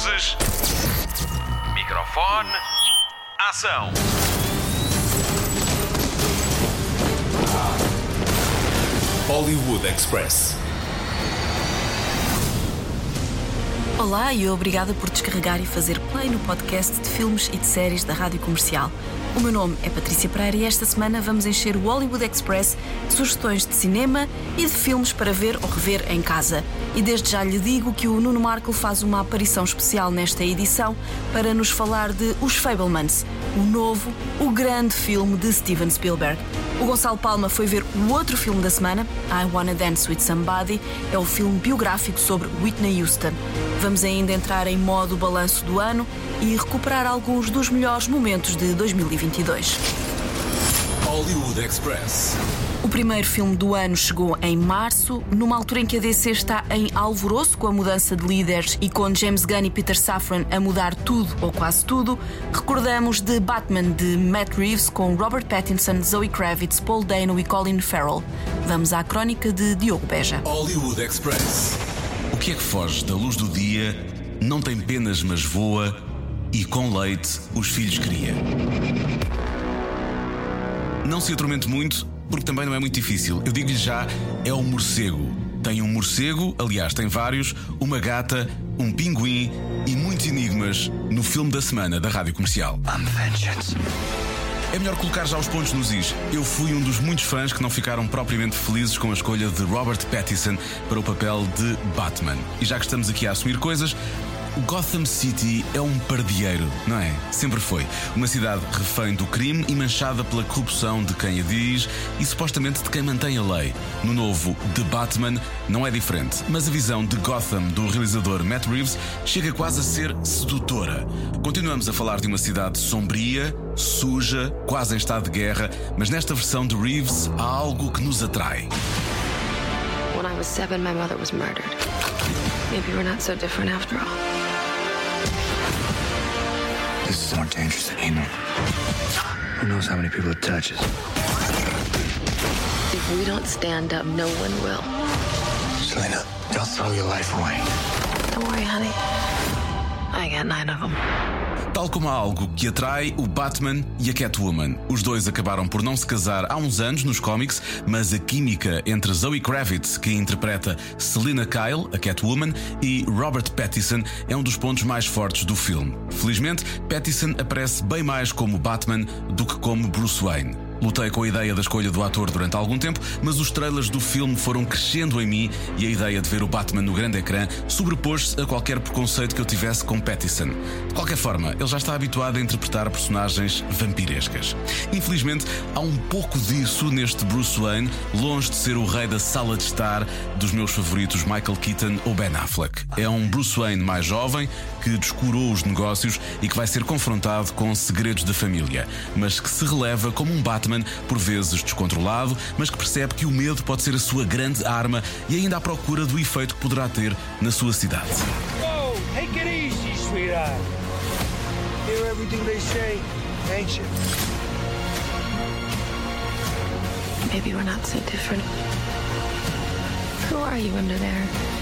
Luzes. Microfone. Ação. Hollywood Express. Olá e obrigada por descarregar e fazer play no podcast de filmes e de séries da Rádio Comercial. O meu nome é Patrícia Pereira e esta semana vamos encher o Hollywood Express de sugestões de cinema e de filmes para ver ou rever em casa. E desde já lhe digo que o Nuno Marco faz uma aparição especial nesta edição para nos falar de Os Fablemans, o novo, o grande filme de Steven Spielberg. O Gonçalo Palma foi ver o outro filme da semana, I Wanna Dance with Somebody, é o filme biográfico sobre Whitney Houston. Vamos ainda entrar em modo balanço do ano e recuperar alguns dos melhores momentos de 2022. Hollywood Express. O primeiro filme do ano chegou em março, numa altura em que a DC está em alvoroço com a mudança de líderes e com James Gunn e Peter Safran a mudar tudo ou quase tudo. Recordamos de Batman de Matt Reeves com Robert Pattinson, Zoe Kravitz, Paul Dano e Colin Farrell. Vamos à crónica de Diogo Beja. Hollywood Express. Que é que foge da luz do dia, não tem penas mas voa e com leite os filhos cria? Não se atormente muito, porque também não é muito difícil. Eu digo-lhe já, é o morcego. Tem um morcego, aliás, tem vários, uma gata, um pinguim e muitos enigmas no filme da semana da Rádio Comercial. É melhor colocar já os pontos nos is. Eu fui um dos muitos fãs que não ficaram propriamente felizes com a escolha de Robert Pattinson para o papel de Batman. E já que estamos aqui a assumir coisas, Gotham City é um pardieiro, não é? Sempre foi. Uma cidade refém do crime e manchada pela corrupção de quem a diz e supostamente de quem mantém a lei. No novo The Batman não é diferente, mas a visão de Gotham do realizador Matt Reeves chega quase a ser sedutora. Continuamos a falar de uma cidade sombria, suja, quase em estado de guerra, mas nesta versão de Reeves há algo que nos atrai. When I was seven, my mother was murdered. Maybe we're not so different after. Is more dangerous than knew. Who knows how many people it touches? If we don't stand up, no one will. Selena, don't throw your life away. Don't worry, honey. I got nine of them. Tal como há algo que atrai o Batman e a Catwoman. Os dois acabaram por não se casar há uns anos nos cómics, mas a química entre Zoe Kravitz, que interpreta Selina Kyle, a Catwoman, e Robert Pattinson é um dos pontos mais fortes do filme. Felizmente, Pattinson aparece bem mais como Batman do que como Bruce Wayne. Lutei com a ideia da escolha do ator durante algum tempo, mas os trailers do filme foram crescendo em mim e a ideia de ver o Batman no grande ecrã sobrepôs-se a qualquer preconceito que eu tivesse com Pattinson. De qualquer forma, ele já está habituado a interpretar personagens vampirescas. Infelizmente, há um pouco disso neste Bruce Wayne, longe de ser o rei da sala de estar dos meus favoritos Michael Keaton ou Ben Affleck. É um Bruce Wayne mais jovem que descurou os negócios e que vai ser confrontado com segredos da família, mas que se releva como um Batman por vezes descontrolado, mas que percebe que o medo pode ser a sua grande arma e ainda à procura do efeito que poderá ter na sua cidade. Whoa, take it easy, sweetheart. Hear everything they say, ain't you? Maybe we're not so different. Who are you under there?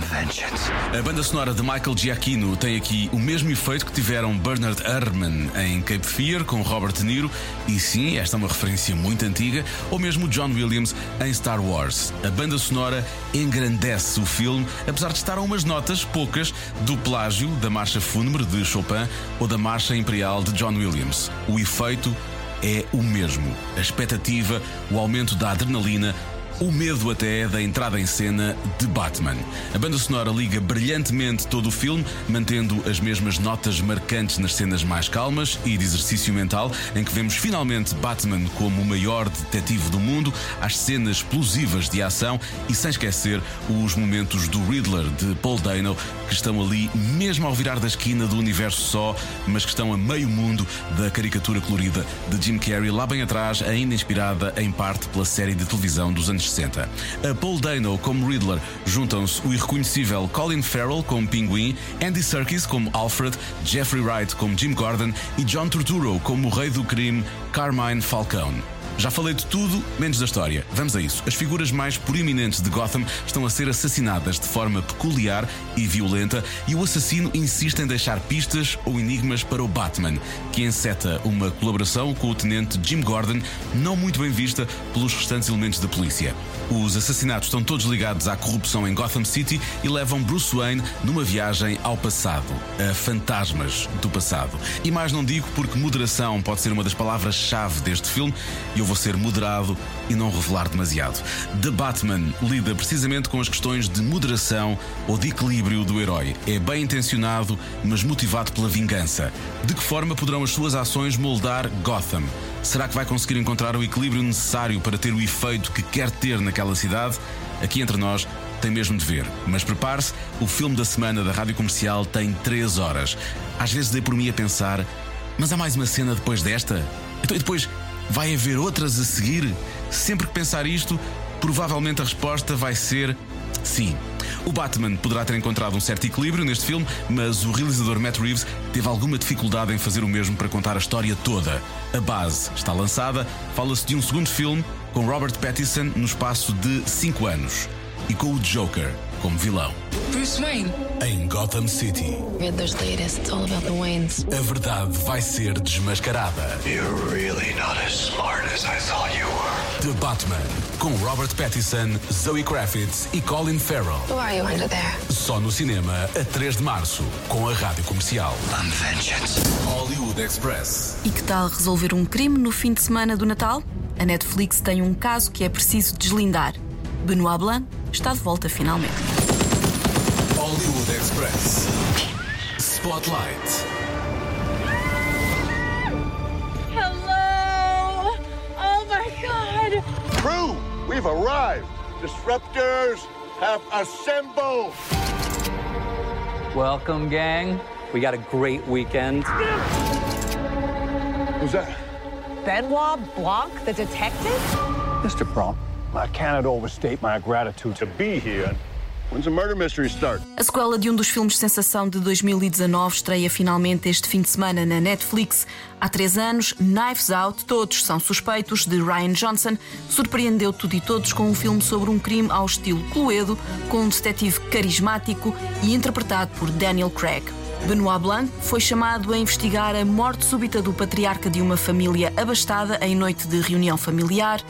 Vengeance. A banda sonora de Michael Giacchino tem aqui o mesmo efeito que tiveram Bernard Herrmann em Cape Fear com Robert De Niro, e sim, esta é uma referência muito antiga, ou mesmo John Williams em Star Wars. A banda sonora engrandece o filme, apesar de estar a umas notas poucas do plágio da marcha fúnebre de Chopin ou da marcha imperial de John Williams. O efeito é o mesmo. A expectativa, o aumento da adrenalina, o medo até da entrada em cena de Batman. A banda sonora liga brilhantemente todo o filme, mantendo as mesmas notas marcantes nas cenas mais calmas e de exercício mental, em que vemos finalmente Batman como o maior detetive do mundo, às cenas explosivas de ação e sem esquecer os momentos do Riddler de Paul Dano, que estão ali mesmo ao virar da esquina do universo só, mas que estão a meio mundo da caricatura colorida de Jim Carrey, lá bem atrás, ainda inspirada em parte pela série de televisão dos anos 60. A Paul Dano como Riddler juntam-se o irreconhecível Colin Farrell como Pinguim, Andy Serkis como Alfred, Jeffrey Wright como Jim Gordon e John Turturro como o rei do crime Carmine Falcone. Já falei de tudo, menos da história. Vamos a isso. As figuras mais proeminentes de Gotham estão a ser assassinadas de forma peculiar e violenta e o assassino insiste em deixar pistas ou enigmas para o Batman, que enceta uma colaboração com o tenente Jim Gordon, não muito bem vista pelos restantes elementos da polícia. Os assassinatos estão todos ligados à corrupção em Gotham City e levam Bruce Wayne numa viagem ao passado, a fantasmas do passado. E mais não digo porque moderação pode ser uma das palavras-chave deste filme e eu vou ser moderado e não revelar demasiado. The Batman lida precisamente com as questões de moderação ou de equilíbrio do herói. É bem intencionado, mas motivado pela vingança. De que forma poderão as suas ações moldar Gotham? Será que vai conseguir encontrar o equilíbrio necessário para ter o efeito que quer ter naquela cidade? Aqui entre nós tem mesmo de ver. Mas prepare-se, o filme da semana da Rádio Comercial tem 3 horas. Às vezes dei por mim a pensar, mas há mais uma cena depois desta? Então e depois vai haver outras a seguir? Sempre que pensar isto, provavelmente a resposta vai ser sim. O Batman poderá ter encontrado um certo equilíbrio neste filme, mas o realizador Matt Reeves teve alguma dificuldade em fazer o mesmo para contar a história toda. A base está lançada, fala-se de um segundo filme com Robert Pattinson no espaço de 5 anos e com o Joker como vilão. Bruce Wayne. Em Gotham City, Riddler's latest. It's all about the Waynes. a verdade vai ser desmascarada. You're really not as smart as I thought you were. The Batman, com Robert Pattinson, Zoe Kravitz e Colin Farrell. Who are you under there? Só no cinema a 3 de março, com a Rádio Comercial. I'm vengeance. Hollywood Express. E que tal resolver um crime no fim de semana do Natal? A Netflix tem um caso que é preciso deslindar. Benoit Blanc está de volta finalmente. Hollywood Express. Spotlight. Hello! Oh my god! Crew, we've arrived. Disruptors have assembled. Welcome, gang. We got a great weekend. Who's that? Benoit Blanc, the detective? Mr. Bronk, I cannot overstate my gratitude to be here. A sequela de um dos filmes de sensação de 2019 estreia finalmente este fim de semana na Netflix. Há três anos, Knives Out, todos são suspeitos, de Ryan Johnson, surpreendeu tudo e todos com um filme sobre um crime ao estilo Cluedo, com um detetive carismático e interpretado por Daniel Craig. Benoit Blanc foi chamado a investigar a morte súbita do patriarca de uma família abastada em noite de reunião familiar.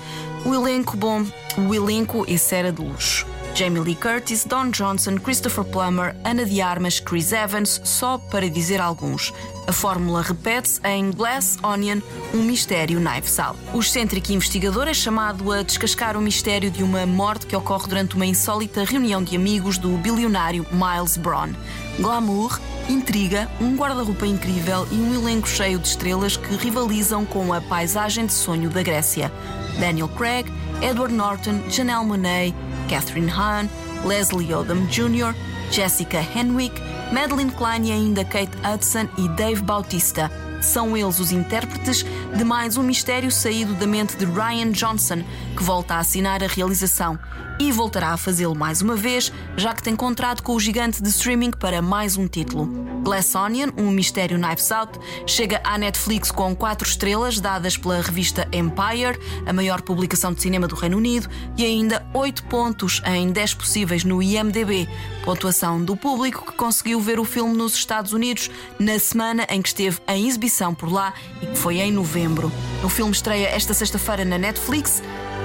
O elenco, bom, o elenco esse era de luxo. Jamie Lee Curtis, Don Johnson, Christopher Plummer, Ana de Armas, Chris Evans, só para dizer alguns. A fórmula repete-se em Glass Onion, um mistério Knives Out. O excêntrico investigador é chamado a descascar o mistério de uma morte que ocorre durante uma insólita reunião de amigos do bilionário Miles Braun. Glamour, intriga, um guarda-roupa incrível e um elenco cheio de estrelas que rivalizam com a paisagem de sonho da Grécia. Daniel Craig, Edward Norton, Janelle Monáe, Catherine Hahn, Leslie Odom Jr., Jessica Henwick, Madeline Klein e ainda Kate Hudson e Dave Bautista. São eles os intérpretes de mais um mistério saído da mente de Ryan Johnson, que volta a assinar a realização e voltará a fazê-lo mais uma vez, já que tem contrato com o gigante de streaming para mais um título. Glass Onion, um mistério Knives Out, chega à Netflix com quatro estrelas dadas pela revista Empire, a maior publicação de cinema do Reino Unido, e ainda oito pontos em 10 possíveis no IMDb, pontuação do público que conseguiu ver o filme nos Estados Unidos na semana em que esteve em exibição por lá e que foi em novembro. O filme estreia esta sexta-feira na Netflix.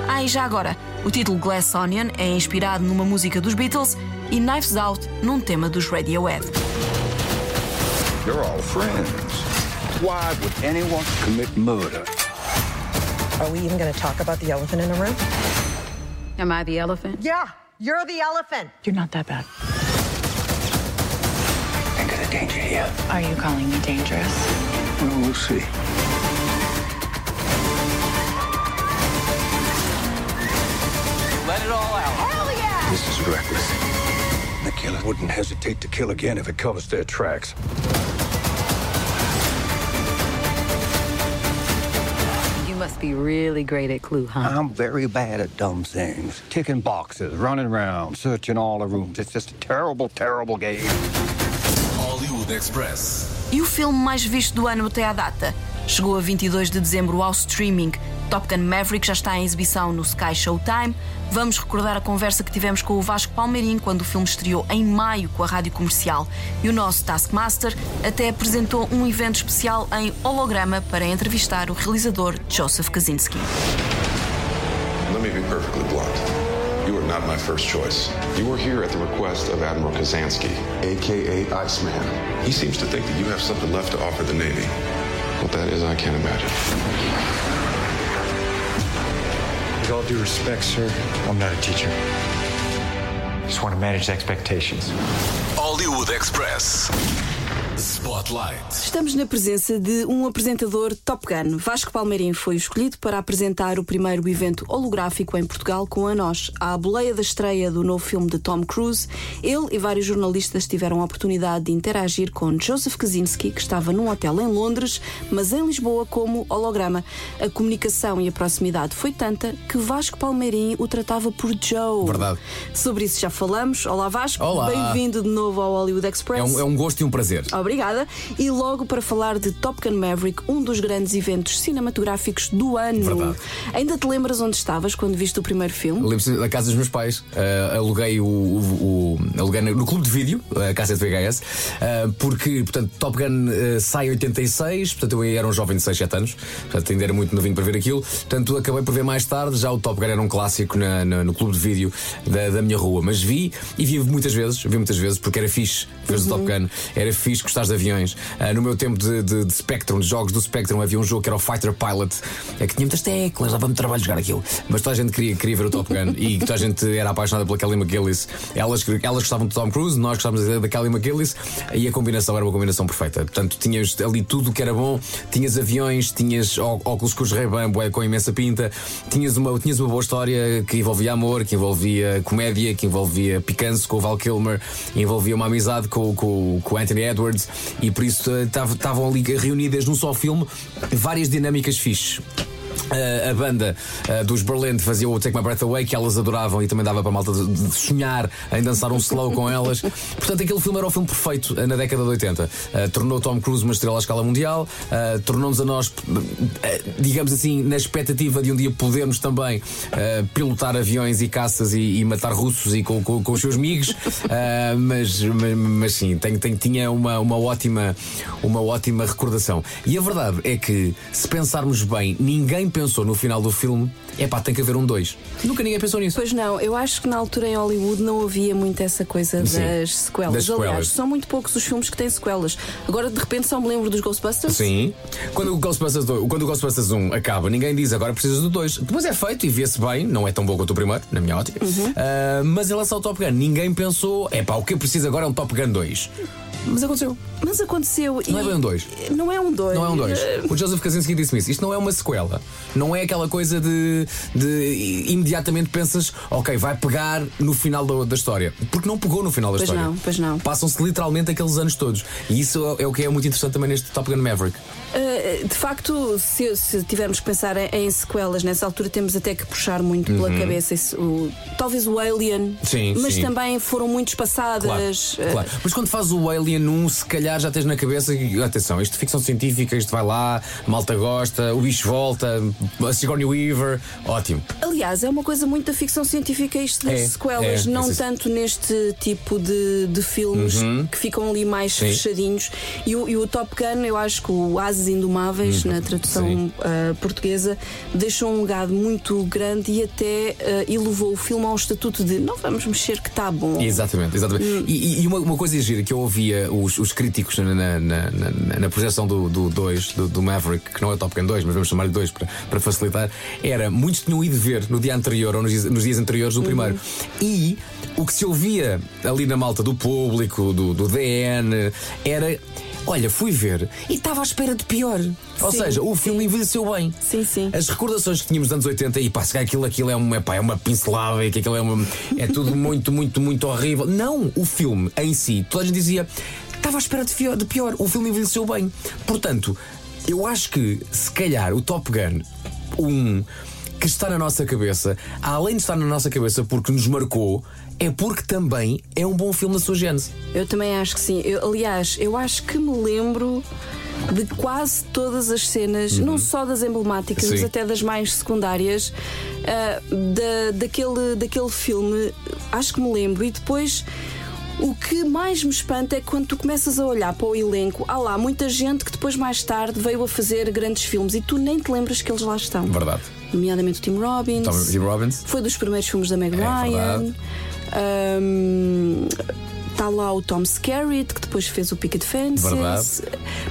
Ah, e já agora, o título Glass Onion é inspirado numa música dos Beatles e Knives Out num tema dos Radiohead. You're all friends. Why would anyone commit murder? Are we even gonna talk about the elephant in the room? Am I the elephant? Yeah, you're the elephant. You're not that bad. Think of the danger here. Are you calling me dangerous? Well, we'll see. It all out. This is reckless. The killer wouldn't hesitate to kill again if it covers their tracks. You must be really great at Clue, huh? I'm very bad at dumb things. Ticking boxes, running around, searching all the rooms. It's just a terrible, terrible game. Hollywood Express. E o filme mais visto do ano até à data? chegou a 22 de dezembro ao streaming. Top Gun Maverick já está em exibição no Sky Showtime. Vamos recordar a conversa que tivemos com o Vasco Palmeirim quando o filme estreou em maio com a rádio comercial. E o nosso Taskmaster até apresentou um evento especial em holograma para entrevistar o realizador Joseph Kaczynski. Let me be perfectly blunt. You are not my first choice. You are here at the request of Admiral Kazansky, aka Iceman. He seems to think that you have something left to offer the Navy. What that is, I can't imagine. With all due respect, sir, I'm not a teacher. Just want to manage expectations. Hollywood Express. Spotlight. Estamos na presença de um apresentador Top Gun. Vasco Palmeirim foi escolhido para apresentar o primeiro evento holográfico em Portugal com a nós. À boleia da estreia do novo filme de Tom Cruise, ele e vários jornalistas tiveram a oportunidade de interagir com Joseph Kaczynski, que estava num hotel em Londres, mas em Lisboa como holograma. A comunicação e a proximidade foi tanta que Vasco Palmeirim o tratava por Joe. Verdade. Sobre isso já falamos. Olá Vasco, Olá. bem-vindo de novo ao Hollywood Express. É um, é um gosto e um prazer. Obrigada. E logo para falar de Top Gun Maverick, um dos grandes eventos cinematográficos do ano. Verdade. Ainda te lembras onde estavas quando viste o primeiro filme? Lembro-me da casa dos meus pais. Uh, aluguei o, o, o- aluguei no clube de vídeo, a casa de VHS, uh, porque, portanto, Top Gun uh, sai em 86, portanto, eu era um jovem de 6, 7 anos, portanto, ainda era muito novinho para ver aquilo. Portanto, acabei por ver mais tarde. Já o Top Gun era um clássico na- na- no clube de vídeo da, da minha rua, mas vi e vi muitas vezes, vi muitas vezes, porque era fixe ver o Top Gun, era fixe gostar de aviões. Uh, no meu tempo de, de, de Spectrum, de jogos do Spectrum, havia um jogo que era o Fighter Pilot, é que tinha muitas teclas, dava-me trabalho jogar aquilo. Mas toda a gente queria, queria ver o Top Gun e toda a gente era apaixonada pela Kelly McGillis. Elas, elas gostavam de Tom Cruise, nós gostávamos da Kelly McGillis e a combinação era uma combinação perfeita. Portanto, tinhas ali tudo o que era bom, tinhas aviões, tinhas óculos com os bué, com imensa pinta, tinhas uma, tinhas uma boa história que envolvia amor, que envolvia comédia, que envolvia picanço com o Val Kilmer, envolvia uma amizade com, com, com o Anthony Edwards e por isso eh, tav- estavam ali reunidas num só filme várias dinâmicas fixes. Uh, a banda uh, dos Berlin fazia o Take My Breath Away, que elas adoravam e também dava para a malta de, sonhar em dançar um slow com elas. Portanto, aquele filme era o filme perfeito uh, na década de 80. Uh, tornou Tom Cruise uma estrela à escala mundial, tornou-nos a nós, digamos assim, na expectativa de um dia podermos também pilotar aviões e caças e, matar russos e com, com- com os seus amigos. Uh, mas, mas, sim, tinha uma, uma, ótima, uma ótima recordação. E a verdade é que, se pensarmos bem, ninguém pensou no final do filme, é pá, tem que haver um 2. Nunca ninguém pensou nisso. Pois não, eu acho que na altura em Hollywood não havia muito essa coisa Sim, das sequelas. das sequelas. Aliás, são muito poucos os filmes que têm sequelas. Agora de repente só me lembro dos Ghostbusters. Sim. Quando o, Ghostbusters 2, quando o Ghostbusters 1 acaba, ninguém diz agora precisas do 2. Depois é feito e vê-se bem, não é tão bom quanto o primeiro, na minha ótica. Ah, mas em relação ao Top Gun, ninguém pensou, é pá, o que eu preciso agora é um Top Gun 2. Mas aconteceu. Mas aconteceu. Não é bem um 2. Não é um 2. Não é um 2. O Joseph Kaczynski disse-me isso. Isto não é uma sequela. Não é aquela coisa de, de imediatamente pensas, ok, vai pegar no final da, da história. Porque não pegou no final da Pois história. não, pois não. Passam-se literalmente aqueles anos todos. E isso é o que é muito interessante também neste Top Gun Maverick. Uh, de facto, se, se tivermos que pensar em, em sequelas, nessa altura temos até que puxar muito pela cabeça o- talvez o Alien, Uhum. Sim, mas sim. também foram muito espaçadas. Claro, Uh, claro. Mas quando fazes o Alien 1, se calhar já tens na cabeça atenção, isto é ficção científica, isto vai lá, malta gosta, o bicho volta, a Sigourney Weaver, ótimo. Aliás, é uma coisa muito da ficção científica isto das É, sequelas, é, não é tanto neste tipo de, de filmes que ficam ali mais Uhum. Sim. fechadinhos. E o, e o Top Gun, eu acho que o Ases Indomáveis, na tradução Uhum. Uh, portuguesa, deixou um legado muito grande e até uh, elevou o filme ao estatuto de não vamos mexer que está bom. Exatamente, exatamente. Hum. E, e uma, uma coisa gira que eu ouvia os, os críticos na, na, na, na- na projeção do 2, do, dois, do, do Maverick, que não é Top Gun 2, mas vamos chamar-lhe 2 para, para facilitar, era muitos tinham ido ver no dia anterior ou nos dias, nos dias anteriores Uhum. o primeiro. E o que se ouvia ali na malta do público, do, do DN, era. Olha, fui ver e estava à espera de pior. Ou Sim, seja, o filme envelheceu bem. Sim, sim. As recordações que tínhamos dos anos 80 e pá, se aquilo, aquilo é, uma, pá, é uma pincelada e que aquilo é, uma, é tudo muito, muito, muito horrível. Não, o filme em si, toda a gente dizia, estava à espera de pior, de pior. O filme envelheceu bem. Portanto, eu acho que se calhar o Top Gun, um que está na nossa cabeça, além de estar na nossa cabeça porque nos marcou, é porque também é um bom filme na sua gênese. Eu também acho que sim. Eu, aliás, eu acho que me lembro de quase todas as cenas, não só das emblemáticas, mas Sim. até das mais secundárias, ah, da, daquele, daquele filme. Acho que me lembro. E depois. O que mais me espanta é quando tu começas a olhar para o elenco, há lá muita gente que depois, mais tarde, veio a fazer grandes filmes e tu nem te lembras que eles lá estão. Verdade. Nomeadamente o Tim Robbins. Tom Tim Robbins. Foi dos primeiros filmes da Meg É Ryan. verdade. Está lá o Tom Skerritt, que depois fez o Picket Fences. Verdade.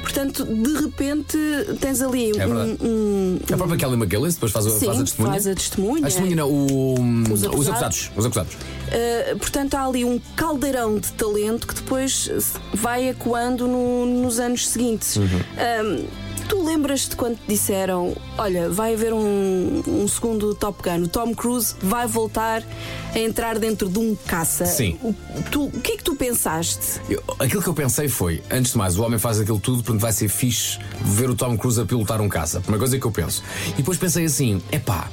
Portanto, de repente, tens ali É um. um- A própria Kelly McGillis depois faz, o- Sim, faz a testemunha. faz a testemunha. A testemunha não, o- Os os acusados. acusados. Os acusados. Uh, portanto, há ali um caldeirão de talento que depois vai ecoando no- nos anos seguintes. Uhum. Um, tu lembras-te quando te disseram: Olha, vai haver um, um segundo Top Gun, o Tom Cruise vai voltar a entrar dentro de um caça. Sim. O, tu- o que é que tu pensaste? Eu- aquilo que eu pensei foi, antes de mais, o homem faz aquilo tudo, portanto vai ser fixe ver o Tom Cruise a pilotar um caça. Primeira coisa que eu penso. E depois pensei assim: epá.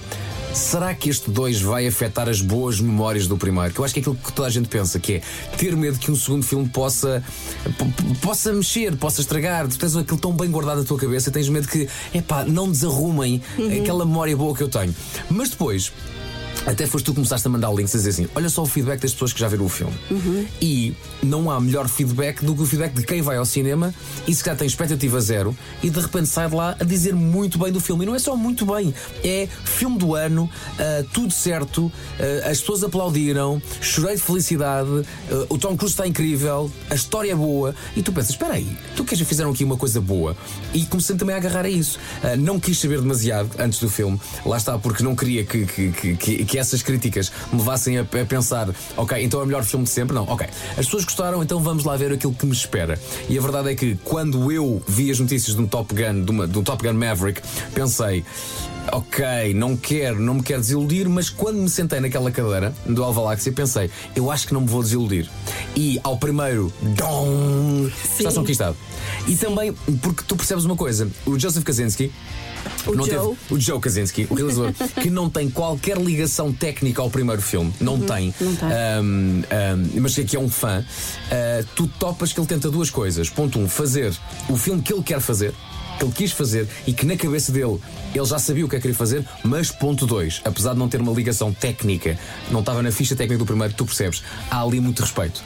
Será que este 2 vai afetar as boas memórias do primeiro? Que eu acho que é aquilo que toda a gente pensa, que é ter medo que um segundo filme possa po- po- possa mexer, possa estragar. Tu tens aquilo tão bem guardado na tua cabeça, tens medo que, epá, não desarrumem aquela memória boa que eu tenho. Mas depois, até foste tu que começaste a mandar links a dizer assim: olha só o feedback das pessoas que já viram o filme. E não há melhor feedback do que o feedback de quem vai ao cinema e se calhar tem expectativa zero e de repente sai de lá a dizer muito bem do filme. E não é só muito bem, é filme do ano, ah, tudo certo, ah, as pessoas aplaudiram, chorei de felicidade, ah, o Tom Cruise está incrível, a história é boa. E tu pensas: espera aí, tu que já fizeram aqui uma coisa boa? E comecei também a agarrar a isso. Não quis saber demasiado antes do filme, lá está, porque não queria que, que, que, que- que essas críticas me levassem a, a pensar, ok, então é o melhor filme de sempre. Não, ok. As pessoas gostaram, então vamos lá ver aquilo que me espera. E a verdade é que quando eu vi as notícias de um Top Gun, de, uma, de um Top Gun Maverick, pensei. Ok, não quero, não me quero desiludir, mas quando me sentei naquela cadeira do Alvaláxia, pensei, eu acho que não me vou desiludir. E ao primeiro, dom, está conquistado. E também porque tu percebes uma coisa: o Joseph Kaczynski. O não Joe. teve- o Joe Kaczynski, o realizador, que não tem qualquer ligação técnica ao primeiro filme, não tem, não tem. Ahm, ahm, mas que é um fã, ah, tu topas que ele tenta duas coisas. Ponto um, fazer o filme que ele quer fazer. Que ele quis fazer e que na cabeça dele ele já sabia o que é que queria fazer, mas ponto dois, apesar de não ter uma ligação técnica, não estava na ficha técnica do primeiro, tu percebes, há ali muito respeito.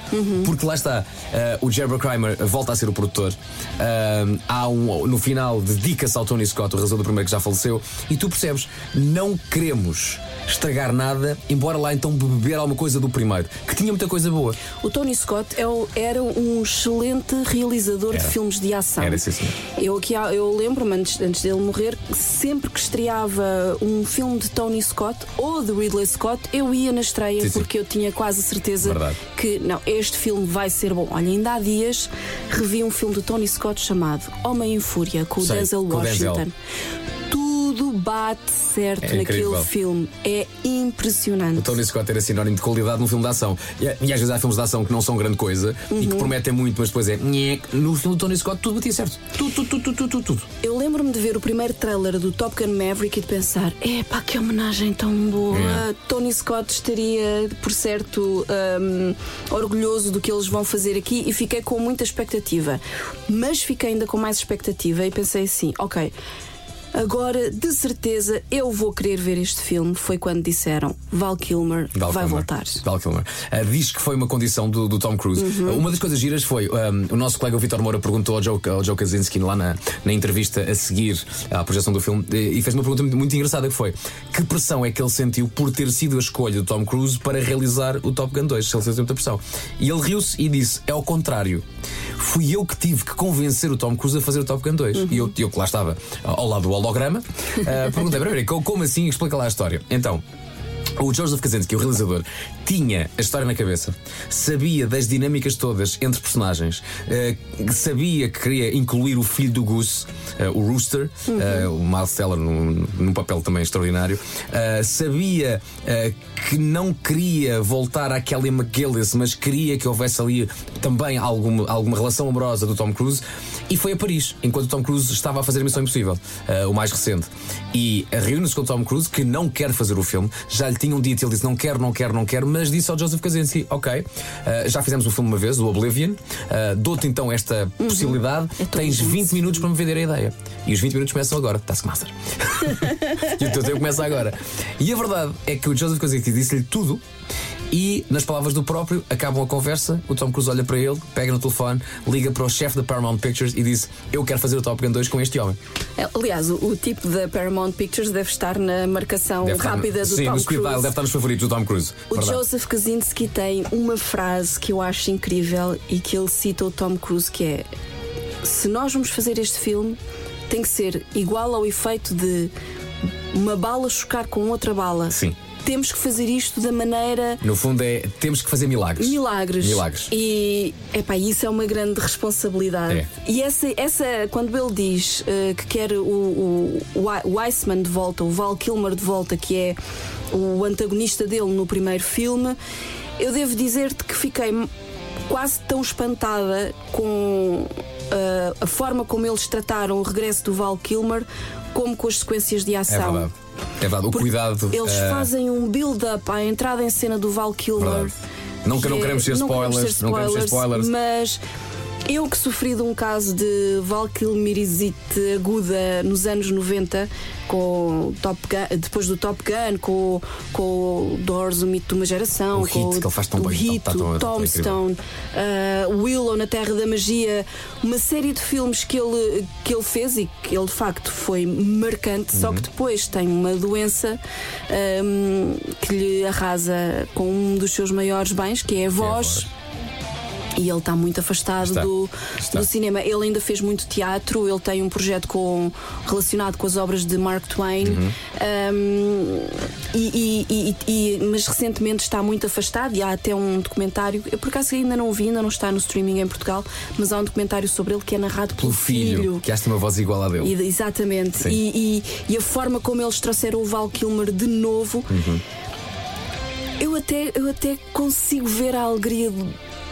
Porque lá está, ah, o Jerry Kramer volta a ser o produtor, ah, há um, no final dedica-se ao Tony Scott, o realizador do primeiro que já faleceu, e tu percebes, não queremos estragar nada, embora lá então beber alguma coisa do primeiro, que tinha muita coisa boa. O Tony Scott é o- era um excelente realizador Era. de filmes de ação. Era, sim, senhor. Eu, aqui, há- eu lembro-me, antes, antes dele morrer, sempre que estreava um filme de Tony Scott ou de Ridley Scott, eu ia na estreia Sim, sim. porque eu tinha quase certeza Verdade. que não, este filme vai ser bom. Olha, ainda há dias revi um filme de Tony Scott chamado Homem em Fúria com Sei, o Denzel com o Denzel. Bate certo É naquele filme. É impressionante. O Tony Scott era sinónimo de qualidade num filme de ação. E, às vezes há filmes de ação que não são grande coisa e que prometem muito, mas depois é. No filme do Tony Scott tudo batia certo. Tudo, tudo, tudo, tudo, tudo, tudo. Eu lembro-me de ver o primeiro trailer do Top Gun Maverick e de pensar: epá, que homenagem tão boa! É. Tony Scott estaria, por certo, hum, orgulhoso do que eles vão fazer aqui e fiquei com muita expectativa. Mas fiquei ainda com mais expectativa e pensei assim: ok. Agora, de certeza, eu vou querer ver este filme. Foi quando disseram Val Kilmer Val vai Kilmer. voltar. Val Kilmer. Ah, diz que foi uma condição do, do Tom Cruise. Uhum. Uma das coisas giras foi um, o nosso colega Vitor Moura perguntou ao Joe, ao Joe Kaczynski lá na, na entrevista a seguir à projeção do filme e, e fez uma pergunta muito, muito engraçada que foi que pressão é que ele sentiu por ter sido a escolha do Tom Cruise para realizar o Top Gun 2? Se ele sentiu muita pressão. E ele riu-se e disse: é ao contrário. Fui eu que tive que convencer o Tom Cruise a fazer o Top Gun 2. E eu, eu que lá estava ao lado do holograma, ah, perguntei: "Peraí, como como assim? Explica lá a história. Então. O Joseph Kaczynski, o realizador, tinha a história na cabeça, sabia das dinâmicas todas entre personagens, eh, sabia que queria incluir o filho do Goose, eh, o Rooster, eh, o Miles Teller, num, num papel também extraordinário, sabia que não queria voltar à Kelly McGillis, mas queria que houvesse ali também alguma, alguma relação amorosa do Tom Cruise, e foi a Paris, enquanto o Tom Cruise estava a fazer a Missão Impossível, o mais recente. E reúne-se com o Tom Cruise, que não quer fazer o filme, já lhe tinha um dito, ele disse não quero, não quero, não quero, mas disse ao Joseph Kaczynski: Ok, uh, já fizemos o filme uma vez, o Oblivion, uh, dou-te então esta Uhum. possibilidade, É tens 20 minutos para me vender a ideia. E os 20 minutos começam agora, Taskmaster. e o teu tempo começa agora. E a verdade é que o Joseph Kosinski disse-lhe tudo. E, nas palavras do próprio, acabam a conversa. O Tom Cruise olha para ele, pega no telefone, liga para o chefe da Paramount Pictures e diz: Eu quero fazer o Top Gun 2 com este homem. É, Aliás, o, o tipo da Paramount Pictures deve estar na marcação Deve estar rápida do Sim, Tom Cruise. deve estar nos favoritos do Tom Cruise. O Verdade. Joseph Kaczynski tem uma frase que eu acho incrível e que ele cita o Tom Cruise que é se nós vamos fazer este filme tem que ser igual ao efeito de uma bala chocar com outra bala. Sim. Temos que fazer isto da maneira No fundo, é temos que fazer milagres. Milagres. Milagres. E epá, isso é uma grande responsabilidade. É. E essa, essa, quando ele diz eh, que quer o, o, o Iceman de volta, o Val Kilmer de volta, que é o antagonista dele no primeiro filme, eu devo dizer-te que fiquei quase tão espantada com eh, a forma como eles trataram o regresso do Val Kilmer como com as sequências de É ação. verdade. É verdade. O Porque cuidado. Eles eh, fazem um build-up à entrada em cena do Val Kilmer. Verdade. Não que- não é- queremos ser spoilers, não queremos ser spoilers. Mas eu que sofri de um caso de Valkyrie aguda nos anos 90, com o Top Gun, depois do Top Gun, com, com o Doors, o mito de uma geração, O com Hit, que ele faz tão o bem, Hit, tá tão- o tá incrível. Tombstone, uh, Willow na Terra da Magia, uma série de filmes que ele, que ele fez e que ele de facto foi marcante, só Uhum. que depois tem uma doença um, que lhe arrasa com um dos seus maiores bens, que é a voz. E ele está muito afastado Está. do, Está. do cinema. Ele ainda fez muito teatro, ele tem um projeto com, relacionado com as obras de Mark Twain, Uhum. Um, e, e- e- mas recentemente está muito afastado e há até um documentário. Eu por acaso ainda não o vi, ainda não está no streaming em Portugal, mas há um documentário sobre ele que é narrado pelo, Pelo filho, que acha uma voz igual à dele. E- exatamente. E, a forma como eles trouxeram o Val Kilmer de novo, Uhum. eu, até, eu até consigo ver a alegria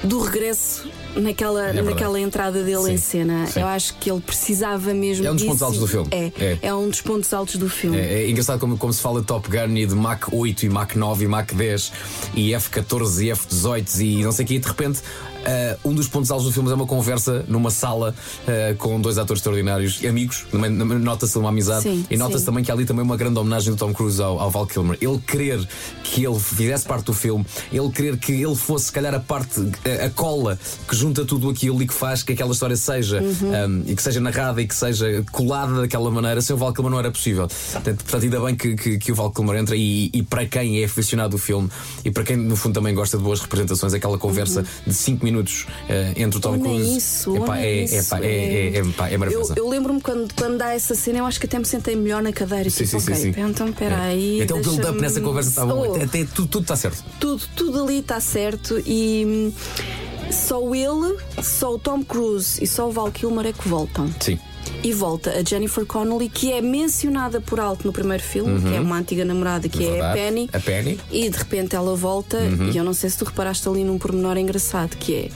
do regresso naquela, É naquela entrada dele Sim, em cena. sim. Eu acho que ele precisava mesmo É um dos disso. pontos altos do filme. É, É. é. um dos pontos altos do filme. É, é engraçado como, como se fala de Top Gun e de Mach 8 e Mach 9 e Mach 10 e F14 e F18 e não sei o que, e de repente ah, um dos pontos altos do filme é uma conversa numa sala ah, com dois atores extraordinários, amigos, nota-se uma amizade Sim, e nota-se também que há ali também uma grande homenagem do Tom Cruise ao, ao Val Kilmer. Ele querer que ele fizesse parte do filme, ele querer que ele fosse, se calhar, a parte, a, a cola que junta tudo aquilo e que faz que aquela história seja Uhum. um, e que seja narrada e que seja colada daquela maneira, sem o Val Kilmer não era possível. Portanto, portanto, ainda bem que, que, que o Val Kilmer entra e, e para quem é aficionado do filme e para quem no fundo também gosta de boas representações, aquela conversa de 5 minutos eh, entre o Tom nem Cruise. Isso, Epá, ou nem é, isso, epá, é, é, é, epá, é eu, maravilhosa. eu lembro-me quando, quando dá essa cena, eu acho que até me sentei melhor na cadeira. Sim, tipo, sim, ok, sim, sim. então espera É. aí. Até o build-up nessa conversa está bom. Oh, Até, até tudo, tudo está certo. tudo, tudo ali está certo e hum, só ele, só o Tom Cruise e só o Val Kilmer é que voltam. Sim. E volta a Jennifer Connelly, que é mencionada por alto no primeiro filme, que é uma antiga namorada, que é a Uhum. Verdade. Penny. A Penny. E de repente ela volta, Uhum. e eu não sei se tu reparaste ali num pormenor engraçado, que é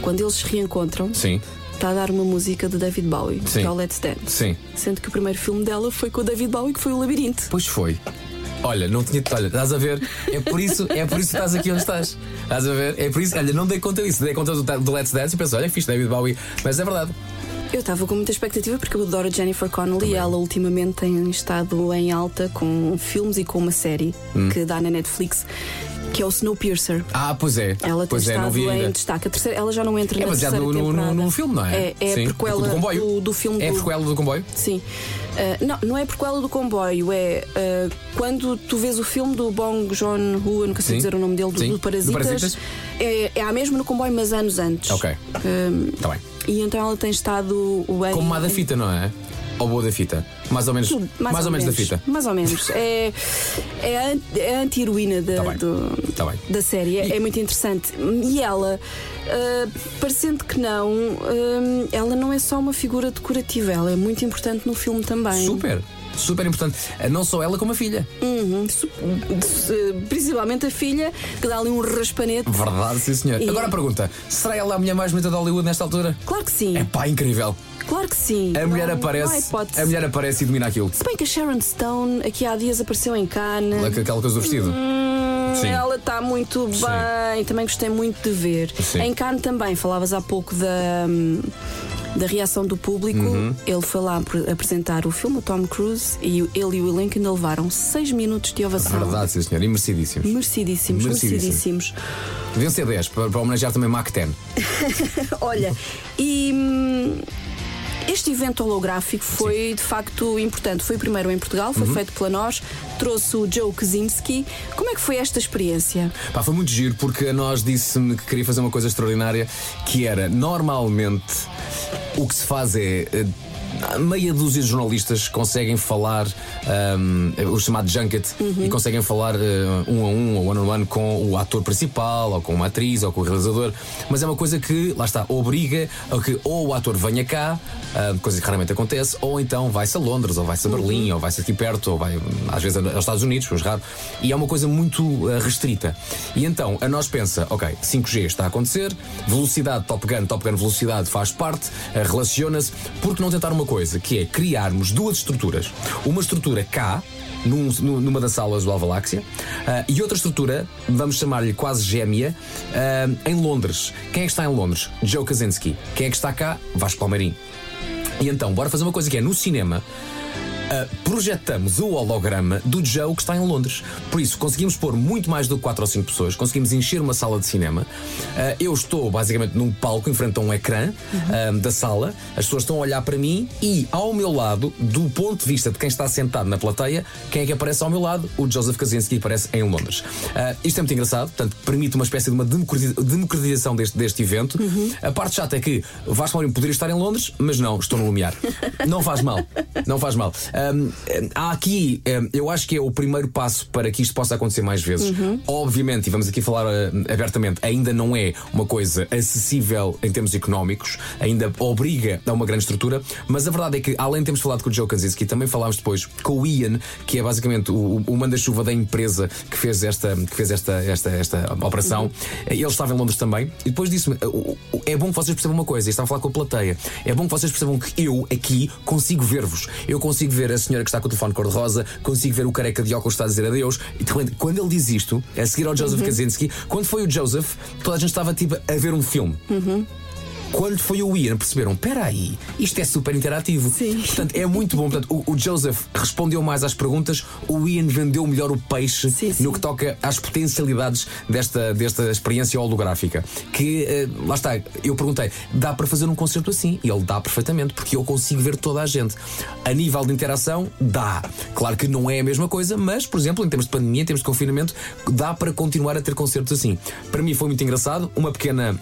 quando eles se reencontram, Sim. está a dar uma música de David Bowie, Sim. que é o Let's Dance. Sim. Sendo que o primeiro filme dela foi com o David Bowie, que foi o Labirinto. Pois foi. Olha, não tinha. Olha, estás a ver? É por isso, é por isso que estás aqui onde estás. Estás a ver? É por isso. Olha, não dei conta disso. Dei conta do, do Let's Dance e pensei, olha, fiz David Bowie. Mas é verdade. Eu estava com muita expectativa porque eu adoro Jennifer Connelly e ela ultimamente tem estado em alta com filmes e com uma série Hum. que dá na Netflix que é o Snowpiercer. Ah, pois é. Ela tem pois é, não estado em destaque. A terceira, ela já não entra É na terceira no, temporada. no, no filme, não é? É, é Sim. a prequela do, do comboio. do, filme É a do, prequela do comboio? Sim. Uh, não, não é prequela do comboio, é uh, quando tu vês o filme do Bong Joon-ho, eu nunca sei Sim. dizer o nome dele, do, Sim. do Do Parasitas. Parasitas. É, é a mesma no comboio, mas anos antes. Ok. Está bem. E então ela tem estado bem. Como má da fita, não é? Ou boa da fita? Mais ou menos, Tudo, mais, ou, menos, da fita. Mais ou menos. É, é a, é a anti-heroína da, Tá do- Tá da série. É, é muito interessante. E ela, ah, parecendo que não, ah, ela não é só uma figura decorativa, ela é muito importante no filme também. Super. Super importante. Eh, Não só ela, como a filha. Uhum. Principalmente a filha, que dá ali um raspanete. Verdade, sim, senhor. E- Agora a pergunta: será ela a mulher mais bonita de Hollywood nesta altura? Claro que sim. É pá, incrível. Claro que sim. A mulher Não- não aparece. hipótese. A mulher aparece e domina aquilo. Se bem que a Sharon Stone aqui há dias apareceu em Cannes. Aquela coisa do vestido. Hum, Sim. Ela está muito Sim. bem, também gostei muito de ver. Sim. Em Cannes também, falavas há pouco da, hum, da reação do público. Uhum. Ele foi lá apre- apresentar o filme, o Tom Cruise, e ele e o elenco ainda levaram seis minutos de ovação. Verdade, sim, senhor. E merecidíssimos. Merecidíssimos, Merecidíssimos. ser 10 para, para homenagear também Mac 10. Olha, e hum, este evento holográfico foi de facto importante. Foi o primeiro em Portugal, foi Uhum. feito pela nós, trouxe o Joe Kaczynski. Como é que foi esta experiência? Pá, foi muito giro porque a nós disse-me que queria fazer uma coisa extraordinária que era normalmente o que se faz é. Eh, Meia dúzia de jornalistas conseguem falar ahm, o chamado junket e conseguem falar eh, um a um ou one on one com o ator principal ou com uma atriz ou com o realizador, mas é uma coisa que, lá está, obriga a que ou o ator venha cá, ah, coisa que raramente acontece, ou então vai-se a Londres, ou vai-se a Berlim, ou vai-se aqui perto, ou vai às vezes aos Estados Unidos, mas raro, e é uma coisa muito ah, restrita. E então a nós pensa, ok, 5G está a acontecer, velocidade Top Gun, Top Gun velocidade faz parte, ah, relaciona-se, porque não tentar uma coisa, que é criarmos duas estruturas. Uma estrutura cá, num- nu- numa das salas do Alvaláxia ah, e outra estrutura, vamos chamar-lhe quase gêmea, ah, em Londres. Quem é que está em Londres? Joe Kaczynski. Quem é que está cá? Vasco Palmeirim. E então, bora fazer uma coisa que é no cinema. Ah, projetamos o holograma do Joe que está em Londres. Por isso, conseguimos pôr muito mais do que 4 ou 5 pessoas, conseguimos encher uma sala de cinema. Ah, eu estou basicamente num palco em frente a um ecrã ah, da sala, as pessoas estão a olhar para mim e ao meu lado, do ponto de vista de quem está sentado na plateia, quem é que aparece ao meu lado? O Joseph Kaczynski aparece em Londres. Ah, isto é muito engraçado, portanto, permite uma espécie de uma democrati- democratização deste, deste evento. A parte chata é que Vasco Mourinho poderia estar em Londres, mas não, estou no Lumiar. Não faz mal, não faz mal. Ahm, há aqui, ahm, eu acho que é o primeiro passo para que isto possa acontecer mais vezes. Obviamente, e vamos aqui falar ah, abertamente, ainda não é uma coisa acessível em termos económicos, ainda obriga a uma grande estrutura, mas a verdade é que, além de termos falado com o Joe Kaczynski, também falámos depois com o Ian, que é basicamente o, o manda-chuva da empresa que fez esta, que fez esta, esta, esta operação. Ele estava em Londres também, e depois disse-me: "O- o- é bom que vocês percebam uma coisa, e estava a falar com a plateia, é bom que vocês percebam que eu aqui consigo ver-vos. Eu consigo ver a senhora que está com o telefone cor-de-rosa, consigo ver o careca de óculos que está a dizer adeus. E de repente, quando ele diz isto, a seguir ao Joseph Kaczynski, quando foi o Joseph, toda a gente estava tipo a ver um filme. Quando foi o Ian, perceberam: espera aí, isto é super interativo. Sim. Portanto, é muito bom. Portanto, o, o Joseph respondeu mais às perguntas, o Ian vendeu melhor o peixe Sim, sim. no que toca às potencialidades desta, desta experiência holográfica. Que, eh, lá está, eu perguntei: dá para fazer um concerto assim? E ele dá perfeitamente, porque eu consigo ver toda a gente. A nível de interação, dá. Claro que não é a mesma coisa, mas, por exemplo, em termos de pandemia, em termos de confinamento, dá para continuar a ter concertos assim. Para mim foi muito engraçado. Uma pequena.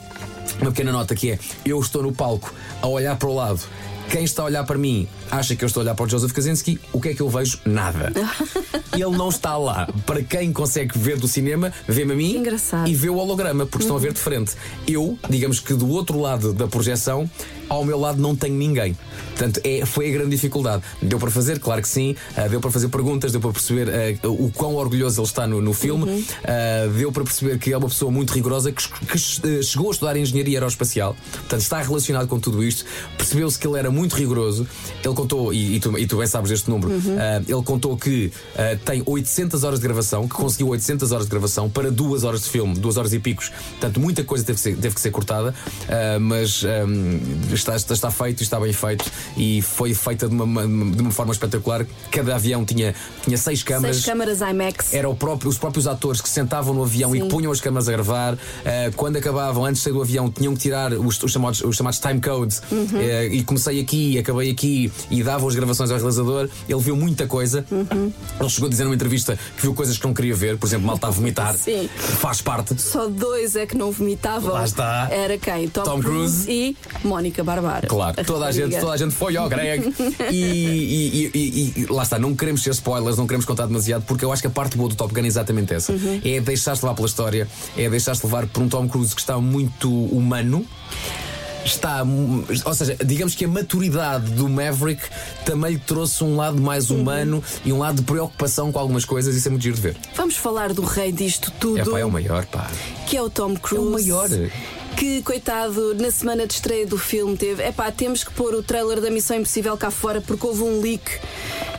Uma pequena nota que é: eu estou no palco a olhar para o lado. Quem está a olhar para mim acha que eu estou a olhar para o Joseph Kaczynski. O que é que eu vejo? Nada. Ele não está lá. Para quem consegue ver do cinema, vê-me a mim Engraçado. e vê o holograma, porque estão a ver de frente. Eu, digamos que do outro lado da projeção, ao meu lado não tenho ninguém. Portanto, é, foi a grande dificuldade. Deu para fazer, claro que sim, ah, deu para fazer perguntas, deu para perceber ah, o quão orgulhoso ele está no, no filme, ah, deu para perceber que é uma pessoa muito rigorosa que, que chegou a estudar engenharia aeroespacial, portanto, está relacionado com tudo isto. Percebeu-se que ele era muito rigoroso. Ele contou, e, e tu, e tu bem sabes deste número, ah, ele contou que ah, tem 800 horas de gravação, que conseguiu 800 horas de gravação para duas horas de filme, duas horas e picos. Portanto, muita coisa teve que ser, teve que ser cortada, ah, mas ah, está, está, está feito e está bem feito e foi feita de uma, de uma forma espetacular. Cada avião tinha, tinha seis câmaras. Seis câmaras IMAX. Era o próprio- os próprios atores que se sentavam no avião e Sim. que punham as câmaras a gravar. Quando acabavam, antes de sair do avião, tinham que tirar os, os chamados, os chamados time codes. Uhum. Eh, e comecei aqui, acabei aqui e davam as gravações ao realizador. Ele viu muita coisa. Uhum. Ele chegou a dizer numa entrevista que viu coisas que não queria ver, por exemplo, mal está a vomitar. Sim. Faz parte. Só dois é que não vomitavam. Lá está. Era quem? Tom, Tom Cruise e Mónica Barbara. Claro, toda a, gente, toda a gente foi ao Greg. e, e- e- e- e lá está, não queremos ser spoilers, não queremos contar demasiado, porque eu acho que a parte boa do Top Gun é exatamente essa. Uhum. É deixar-te levar pela história, é deixar-te levar por um Tom Cruise que está muito humano. Está. Ou seja, digamos que a maturidade do Maverick também lhe trouxe um lado mais humano e um lado de preocupação com algumas coisas. Isso é muito giro de ver. Vamos falar do rei disto tudo. É, pá, é o maior, pá. Que é o Tom Cruise. É o maior. Que, coitado, na semana de estreia do filme teve. É pá, temos que pôr o trailer da Missão Impossível cá fora porque houve um leak.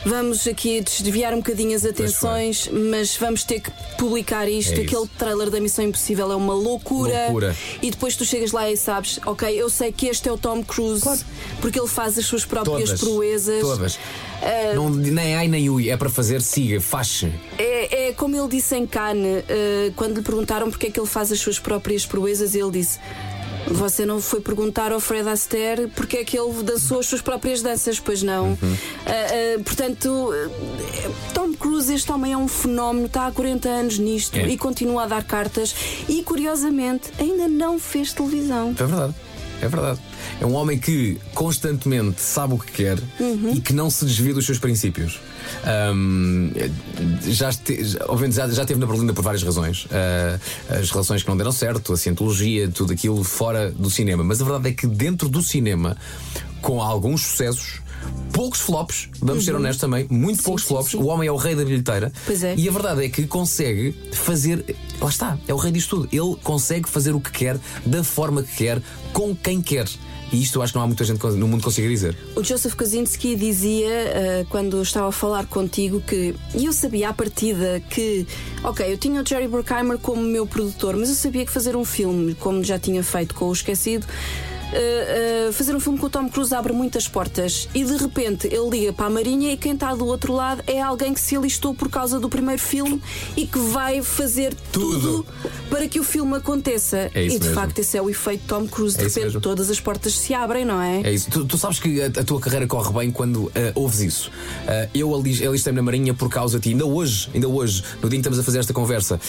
Vamos aqui desviar um bocadinho as atenções, mas vamos ter que publicar isto. É Aquele trailer da Missão Impossível é uma loucura. Loucura. E depois tu chegas lá e sabes, ok, eu sei que este é o Tom Cruise porque ele faz as suas próprias Todas. proezas. Todas. Ah, Não, nem ai nem ui, é para fazer, siga, faz É, é como ele disse em Cannes, eh, quando lhe perguntaram porque é que ele faz as suas próprias proezas, ele disse. Você não foi perguntar ao Fred Astaire porque é que ele dançou as suas próprias danças, pois não. Ah, ah, portanto, eh, Tom Cruise, este homem é um fenómeno, está há 40 anos nisto É. e continua a dar cartas e, curiosamente, ainda não fez televisão. É verdade. É verdade. É um homem que constantemente sabe o que quer e que não se desvia dos seus princípios. Ahm, já, este, obviamente, já, já esteve na Berlinda por várias razões. Ah, as relações que não deram certo, a cientologia, tudo aquilo fora do cinema. Mas a verdade é que dentro do cinema, com alguns sucessos, poucos flops, vamos ser honestos também, muito poucos flops. O homem é o rei da bilheteira. Pois é. E a verdade é que consegue fazer. Lá está, é o rei disto tudo. Ele consegue fazer o que quer, da forma que quer, com quem quer. E isto eu acho que não há muita gente no mundo que consiga dizer. O Joseph Kosinski dizia, eh, quando estava a falar contigo, que eu sabia à partida que, ok, eu tinha o Jerry Bruckheimer como meu produtor, mas eu sabia que fazer um filme, como já tinha feito com o Esquecido, eh, eh, fazer um filme com o Tom Cruise abre muitas portas e de repente ele liga para a Marinha e quem está do outro lado é alguém que se alistou por causa do primeiro filme e que vai fazer tudo, para que o filme aconteça. É isso e de mesmo. facto esse é o efeito Tom Cruise. De É repente todas as portas se abrem, não é? É isso. Tu, tu sabes que a, a tua carreira corre bem quando ah, ouves isso. Eu ali- alistei-me na Marinha por causa de ti. Ainda hoje, ainda hoje, no dia em que estamos a fazer esta conversa,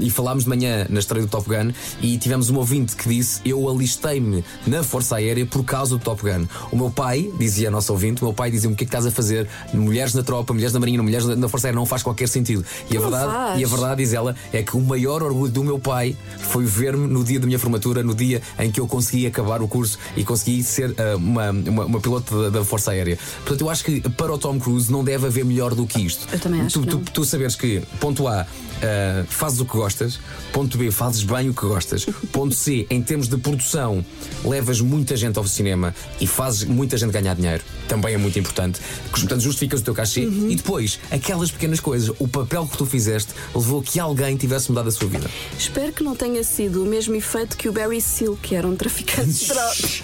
e falámos de manhã na estreia do Top Gun, e tivemos um ouvinte que disse: Eu alistei-me na Força Aérea por causa do Top Gun. O meu pai, dizia a nossa ouvinte, o meu pai dizia-me: O que é que estás a fazer? Mulheres na tropa, mulheres na Marinha, mulheres na, Força Aérea, não faz qualquer sentido. E a verdade, faz. e a verdade, diz ela, é que o maior orgulho do meu pai foi ver-me no dia da minha formatura, no dia em que eu consegui acabar o curso e consegui ser ah, uma, uma, uma piloto da, da Força Aérea. Portanto, eu acho que para o Tom Cruise não deve haver melhor do que isto. Eu também acho tu, tu, tu saberes que, ponto A, ah, fazes o que gostas, ponto B, fazes bem o que gostas, ponto C, em termos de produção, levas muita gente ao cinema e fazes muita gente ganhar dinheiro, também é muito importante. Portanto, justificas o teu cachê Uhum. e depois, aquelas pequenas coisas, o papel que tu fizeste levou a que alguém tivesse mudado a sua vida. Espero que não tenha sido o mesmo efeito que o Barry Seal, que era um traficante de drogas.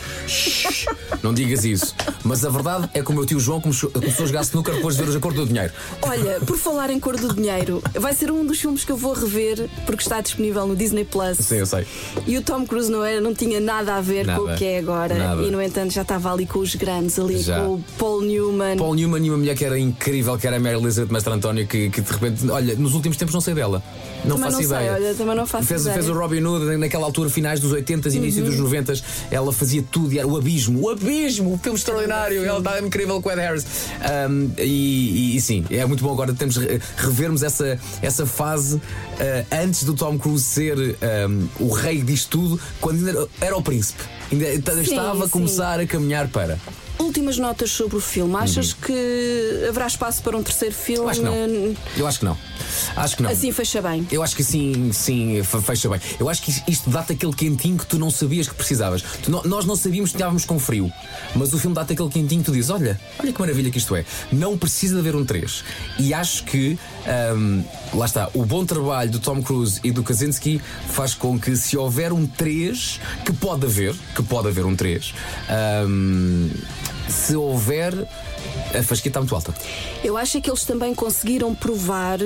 Não digas isso. Mas a verdade é que o meu tio João começou, começou a jogar snooker depois de ver os acordos do dinheiro. Olha, por falar em cor do dinheiro, vai ser um dos filmes que eu vou rever porque está disponível no Disney Plus. Sim, eu sei. E o Tom Cruise não, era, não tinha nada a ver com Nada. o que é agora. Nada. E no entanto já estava ali com os grandes, ali Já. com o Paul Newman. Paul Newman e uma mulher que era incrível, que era a Mary Elizabeth Mestre António, que, que de repente, olha, nos últimos tempos não sei dela. Não Também faço não sei, ideia. olha, também não faço fez, ideia. fez o Robin Hood naquela altura, finais dos 80 início Uhum. dos 90 ela fazia tudo e era o abismo, o abismo, o filme extraordinário, ela está incrível com Ed Harris. Um, e, e- e sim, é muito bom agora temos re- revermos essa, essa fase antes do Tom Cruise ser um, o rei disto tudo, quando ainda era, era o príncipe. Ainda estava a sim. começar a caminhar para. Últimas notas sobre o filme. Achas que haverá espaço para um terceiro filme? Eu acho que não. Eu acho que não. Acho que não. Assim fecha bem. Eu acho que sim, sim, fe- fecha bem. Eu acho que isto- dá-te aquele quentinho que tu não sabias que precisavas. Tu nós não sabíamos que estávamos com frio, mas o filme dá-te aquele quentinho que tu dizes: olha, olha que maravilha que isto é. Não precisa de haver um 3. E acho que, ahm, lá está, o bom trabalho do Tom Cruise e do Kaczynski faz com que se houver um 3, que pode haver, que pode haver um 3, ahm, se houver, a fasquia está muito alta. Eu acho é que eles também conseguiram provar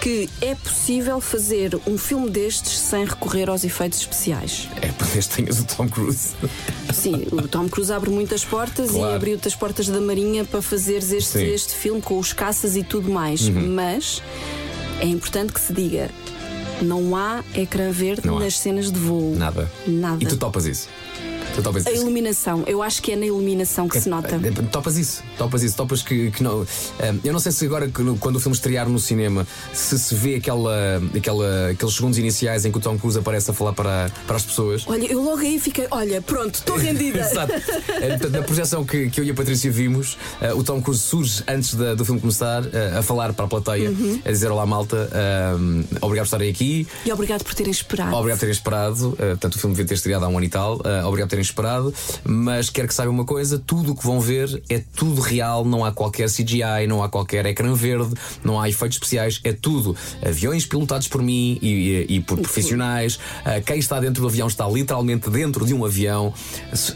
que é possível fazer um filme destes sem recorrer aos efeitos especiais. É, porque tenhas o Tom Cruise. Sim, o Tom Cruise abre muitas portas Claro. e abriu-te as portas da Marinha para fazeres este, Sim. este filme com os caças e tudo mais. Uhum. Mas é importante que se diga: não há ecrã verde Não há. nas cenas de voo. Nada. Nada. E tu topas isso? Topas A isso? iluminação, eu acho que é na iluminação que se nota. É, Topas isso, topas isso, topas que, que não. eh, eu não sei se agora, quando o filme estrear no cinema, se se vê aquela, aquela, aqueles segundos iniciais em que o Tom Cruise aparece a falar para, para as pessoas. Olha, eu logo aí fiquei, olha, pronto, estou rendida. Exato. Eh, portanto, na projeção que, que eu e a Patrícia vimos, eh, o Tom Cruise surge antes da- do filme começar a falar para a plateia, Uhum. a dizer: Olá, malta, eh, obrigado por estarem aqui. E obrigado por terem esperado. Obrigado por terem esperado. Uh, portanto, o filme devia ter estreado há um ano e tal. Uh, obrigado por terem esperado. Mas quero que saibam uma coisa: tudo o que vão ver é tudo real. Não há qualquer CGI, não há qualquer ecrã verde, não há efeitos especiais. É tudo aviões pilotados por mim e, e- e por profissionais. Uh, quem está dentro do avião está literalmente dentro de um avião.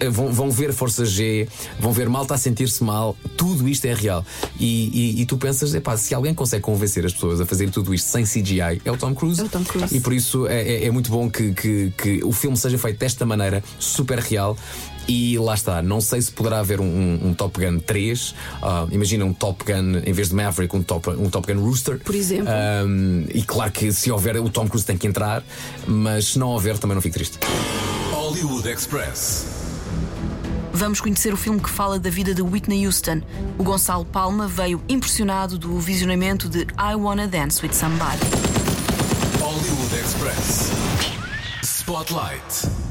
Uh, Vão, vão ver Força G, vão ver malta a sentir-se mal. Tudo isto é real. E, e- e tu pensas: epá, se alguém consegue convencer as pessoas a fazer tudo isto sem CGI, é o Tom Cruise. É o Tom Cruise. E por isso é, é- é muito bom que, que- que o filme seja feito desta maneira, super real. E lá está, não sei se poderá haver um, um- um Top Gun 3. Ah, imagina um Top Gun, em vez de Maverick, um Top, um Top Gun Rooster. Por exemplo. Ahm, e claro que se houver, o Tom Cruise tem que entrar, mas se não houver, também não fico triste. Hollywood Express. Vamos conhecer o filme que fala da vida de Whitney Houston. O Gonçalo Palma veio impressionado do visionamento de I Wanna Dance with Somebody. Hollywood Express. Spotlight.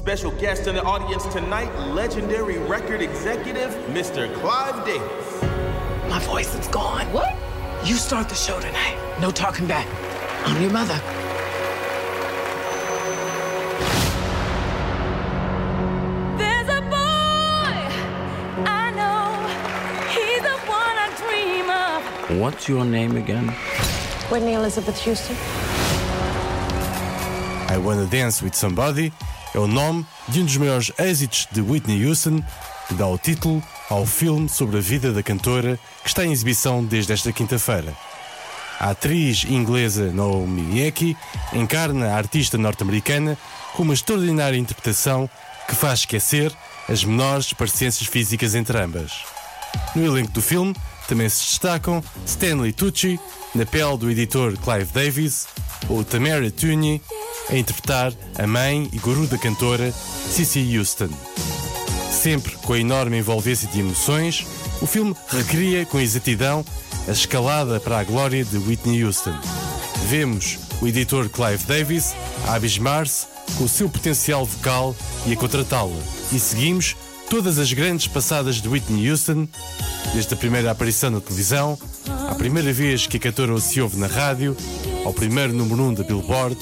Special guest in the audience tonight, legendary record executive, Mr. Clive Davis. My voice is gone. What? You start the show tonight. No talking back. I'm your mother. There's a boy I know. He's the one I dream of. What's your name again? Whitney Elizabeth Houston. I Wanna Dance with Somebody é o nome de um dos maiores êxitos de Whitney Houston que dá o título ao filme sobre a vida da cantora que está em exibição desde esta quinta-feira. A atriz inglesa Naomi Eki encarna a artista norte-americana com uma extraordinária interpretação que faz esquecer as menores parecências físicas entre ambas. No elenco do filme também se destacam Stanley Tucci, na pele do editor Clive Davis, ou Tamara Tunie, a interpretar a mãe e guru da cantora Cissy Houston. Sempre com a enorme envolvência de emoções, o filme recria com exatidão a escalada para a glória de Whitney Houston. Vemos o editor Clive Davis a abismar-se com o seu potencial vocal e a contratá-la. E seguimos todas as grandes passadas de Whitney Houston, desde a primeira aparição na televisão, à primeira vez que a cantora se ouve na rádio, ao primeiro número 1 um da Billboard,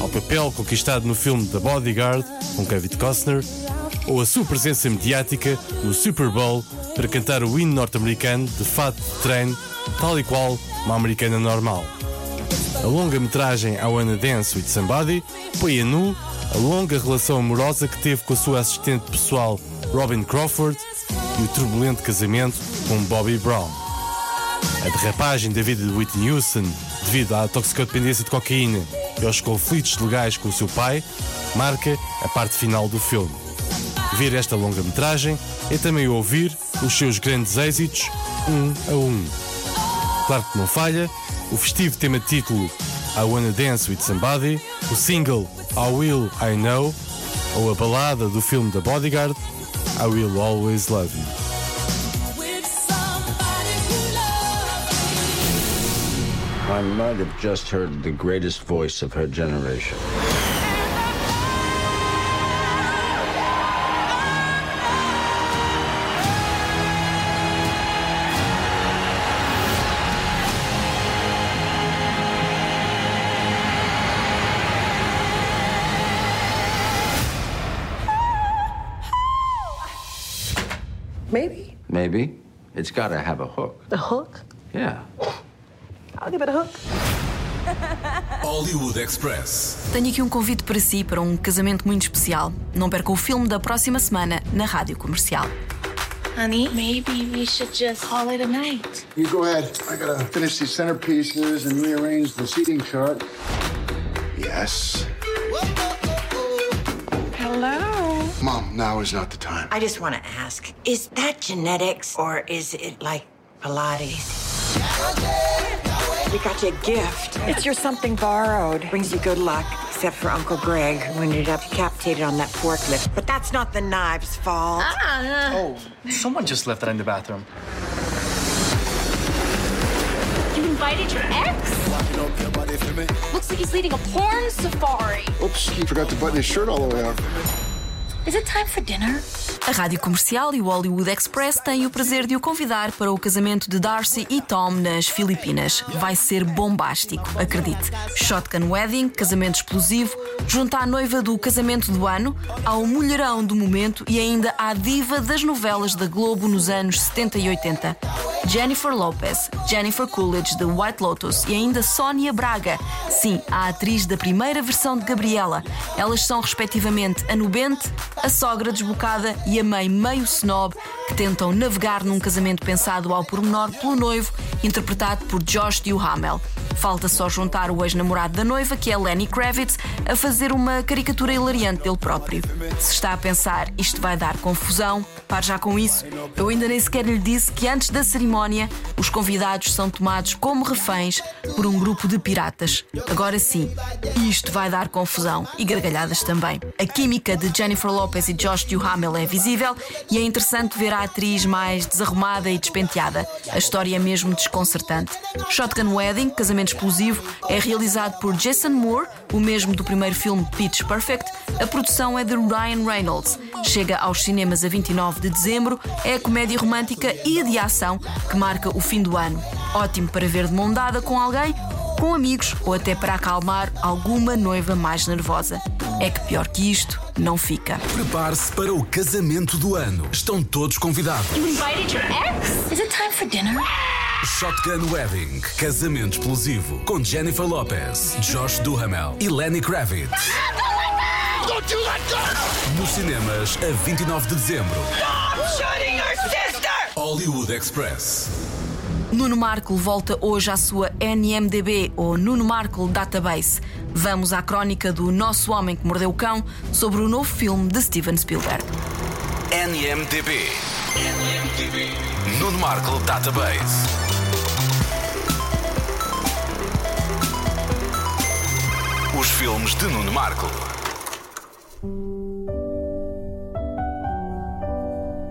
ao papel conquistado no filme The Bodyguard, com Kevin Costner, ou a sua presença mediática no Super Bowl para cantar o hino norte-americano de fato de treino, tal e qual uma americana normal. A longa-metragem I Wanna Dance with Somebody põe a nu a longa relação amorosa que teve com a sua assistente pessoal Robin Crawford e o turbulento casamento com Bobby Brown. A derrapagem da vida de Whitney Houston devido à toxicodependência de cocaína e aos conflitos legais com o seu pai marca a parte final do filme. Ver esta longa-metragem é também ouvir os seus grandes êxitos um a um. Claro que não falha, o festivo tema título I Wanna Dance With Somebody, o single I Will I Know ou a balada do filme The Bodyguard I Will Always Love You. I might have just heard the greatest voice of her generation. It's got to have a hook. A hook? Yeah. I'll give it a hook. Hollywood Express. Tenho aqui um convite para si para um casamento muito especial. Não perca o filme da próxima semana na Rádio Comercial. Honey, maybe we should just call it a night. You go ahead. I gotta finish these centerpieces and rearrange the seating chart. Yes. Hello. Mom, now is not the time. I just want to ask is that genetics or is it like Pilates? We got you a gift. It's your something borrowed. Brings you good luck, except for Uncle Greg, who ended up decapitated on that forklift. But that's not the knives' fault. Ah. Oh, someone just left that in the bathroom. You invited your ex? Looks like he's leading a porn safari. Oops, he forgot to button his shirt all the way up. Is it time for dinner? A Rádio Comercial e o Hollywood Express têm o prazer de o convidar para o casamento de Darcy e Tom nas Filipinas. Vai ser bombástico, acredite. Shotgun Wedding, casamento explosivo, junto à noiva do casamento do ano, ao mulherão do momento e ainda à diva das novelas da Globo nos anos 70 e 80. Jennifer Lopez, Jennifer Coolidge de White Lotus e ainda Sónia Braga. Sim, a atriz da primeira versão de Gabriela. Elas são respectivamente a nubente, a sogra desbocada e a mãe meio snob que tentam navegar num casamento pensado ao pormenor pelo noivo, interpretado por Josh Duhamel. Falta só juntar o ex-namorado da noiva, que é Lenny Kravitz, a fazer uma caricatura hilariante dele próprio. Se está a pensar isto vai dar confusão, pare já com isso. Eu ainda nem sequer lhe disse que antes da cerimónia os convidados são tomados como reféns por um grupo de piratas. Agora sim, isto vai dar confusão e gargalhadas também. A química de Jennifer Lopez e Josh Duhamel é visível e é interessante ver a atriz mais desarrumada e despenteada. A história é mesmo desconcertante. Shotgun Wedding, casamento explosivo, é realizado por Jason Moore, o mesmo do primeiro filme Pitch Perfect. A produção é de Ryan Reynolds. Chega aos cinemas a 29 de dezembro. É a comédia romântica e de ação que marca o fim do ano. Ótimo para ver de mão dada com alguém, com amigos ou até para acalmar alguma noiva mais nervosa. É que pior que isto não fica. Prepare-se para o casamento do ano. Estão todos convidados. You invited your ex? Is it time for dinner? Shotgun Wedding, casamento explosivo, com Jennifer Lopez, Josh Duhamel e Lenny Kravitz. Don't you let go! Nos cinemas a 29 de dezembro. Stop shooting your sister! Hollywood Express. Nuno Markle volta hoje à sua NMDB ou Nuno Markle Database. Vamos à crónica do Nosso Homem que Mordeu o Cão sobre o novo filme de Steven Spielberg. NMDB. NMDB. Nuno Markle Database. Os filmes de Nuno Markle.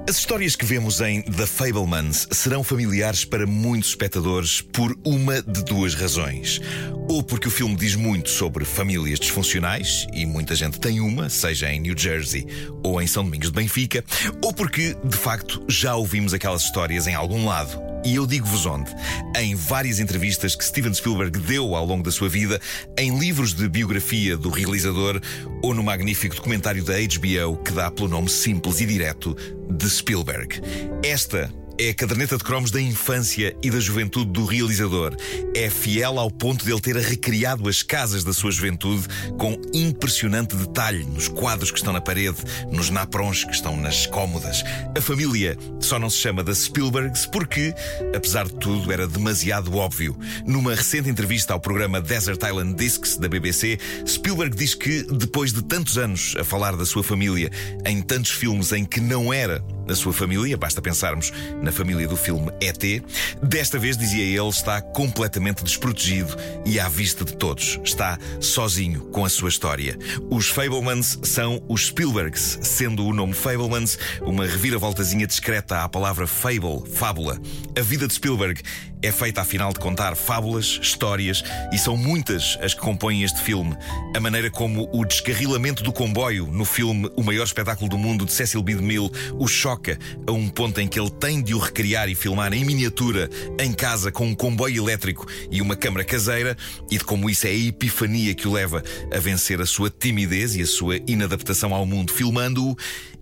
As histórias que vemos em The Fablemans serão familiares para muitos espectadores por uma de duas razões. Ou porque o filme diz muito sobre famílias disfuncionais, e muita gente tem uma, seja em New Jersey ou em São Domingos de Benfica, ou porque, de facto, já ouvimos aquelas histórias em algum lado. E eu digo-vos onde. Em várias entrevistas que Steven Spielberg deu ao longo da sua vida, em livros de biografia do realizador ou no magnífico documentário da HBO que dá pelo nome simples e direto de Spielberg. Esta é a caderneta de cromos da infância e da juventude do realizador. É fiel ao ponto de ele ter recriado as casas da sua juventude com impressionante detalhe nos quadros que estão na parede, nos naprons que estão nas cômodas. A família só não se chama da Spielbergs porque, apesar de tudo, era demasiado óbvio. Numa recente entrevista ao programa Desert Island Discs da BBC, Spielberg diz que, depois de tantos anos a falar da sua família em tantos filmes em que não era a sua família, basta pensarmos na família do filme ET. Desta vez, dizia ele, está completamente desprotegido e à vista de todos. Está sozinho com a sua história. Os Fablemans são os Spielbergs, sendo o nome Fablemans uma reviravoltazinha discreta à palavra fable, fábula. A vida de Spielberg é feita, afinal, de contar fábulas, histórias, e são muitas as que compõem este filme. A maneira como o descarrilamento do comboio no filme O Maior Espetáculo do Mundo de Cecil B. DeMille o choca a um ponto em que ele tem de o recriar e filmar em miniatura, em casa, com um comboio elétrico e uma câmara caseira, e de como isso é a epifania que o leva a vencer a sua timidez e a sua inadaptação ao mundo, filmando-o.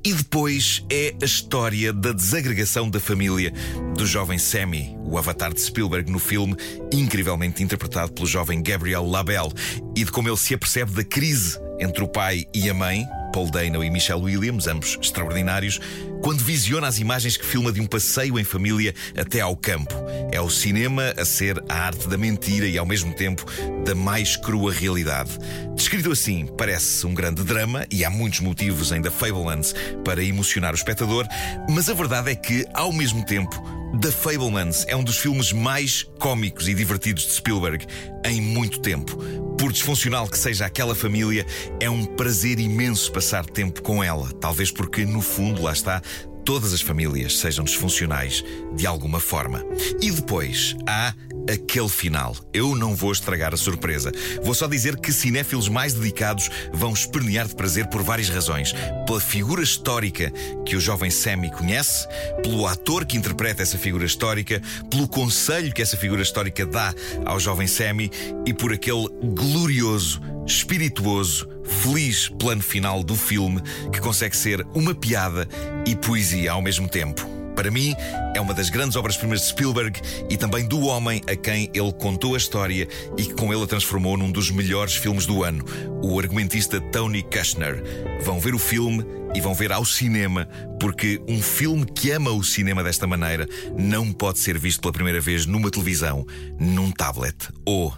E depois é a história da desagregação da família do jovem Sammy, o avatar de Spielberg no filme, incrivelmente interpretado pelo jovem Gabriel Labelle, e de como ele se apercebe da crise entre o pai e a mãe, Paul Dano e Michelle Williams, ambos extraordinários, quando visiona as imagens que filma de um passeio em família até ao campo. É o cinema a ser a arte da mentira e, ao mesmo tempo, da mais crua realidade. Descrito assim, parece um grande drama e há muitos motivos em The Fablelands para emocionar o espectador, mas a verdade é que, ao mesmo tempo, The Fablemans é um dos filmes mais cómicos e divertidos de Spielberg em muito tempo. Por disfuncional que seja aquela família, é um prazer imenso passar tempo com ela. Talvez porque, no fundo, lá está, todas as famílias sejam disfuncionais de alguma forma. E depois há aquele final. Eu não vou estragar a surpresa. Vou só dizer que cinéfilos mais dedicados vão espernear de prazer por várias razões. Pela figura histórica que o jovem Sammy conhece, pelo ator que interpreta essa figura histórica, pelo conselho que essa figura histórica dá ao jovem Sammy e por aquele glorioso, espirituoso, feliz plano final do filme que consegue ser uma piada e poesia ao mesmo tempo. Para mim, é uma das grandes obras-primas de Spielberg e também do homem a quem ele contou a história e que com ele a transformou num dos melhores filmes do ano, o argumentista Tony Kushner. Vão ver o filme e vão ver ao cinema, porque um filme que ama o cinema desta maneira não pode ser visto pela primeira vez numa televisão, num tablet ou uh,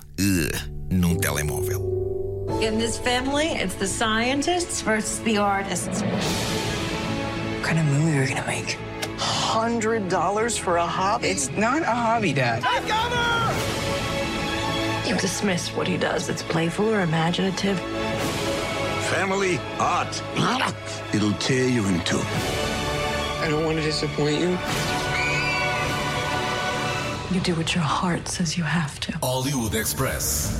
num telemóvel. In this family, it's the scientists versus the artists. What kind of movie are we gonna make? Hundred dollars for a hobby? It's not a hobby, Dad. I got her! You dismiss what he does. It's playful or imaginative. Family art. It'll tear you in two. I don't want to disappoint you. You do what your heart says you have to. Hollywood Express.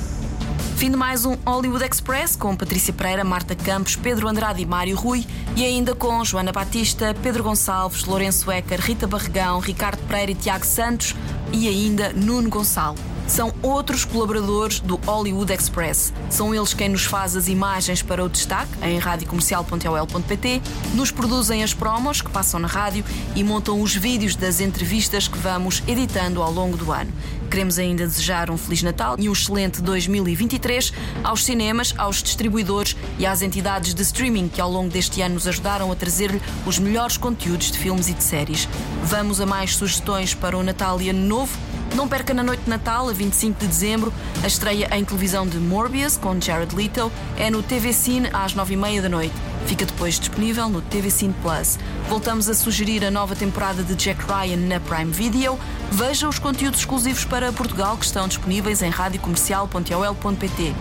Fim de mais um Hollywood Express com Patrícia Pereira, Marta Campos, Pedro Andrade e Mário Rui e ainda com Joana Batista, Pedro Gonçalves, Lourenço Ecker, Rita Barregão, Ricardo Pereira e Tiago Santos e ainda Nuno Gonçalo. São outros colaboradores do Hollywood Express. São eles quem nos faz as imagens para o destaque em radiocomercial.ol.pt, nos produzem as promos que passam na rádio e montam os vídeos das entrevistas que vamos editando ao longo do ano. Queremos ainda desejar um Feliz Natal e um excelente 2023 aos cinemas, aos distribuidores e às entidades de streaming que ao longo deste ano nos ajudaram a trazer-lhe os melhores conteúdos de filmes e de séries. Vamos a mais sugestões para o Natal e Ano Novo? Não perca na noite de Natal, a 25 de dezembro, a estreia em televisão de Morbius com Jared Leto é no TV Cine às 9h30 da noite. Fica depois disponível no TV Cine Plus. Voltamos a sugerir a nova temporada de Jack Ryan na Prime Video. Veja os conteúdos exclusivos para Portugal que estão disponíveis em radiocomercial.ol.pt.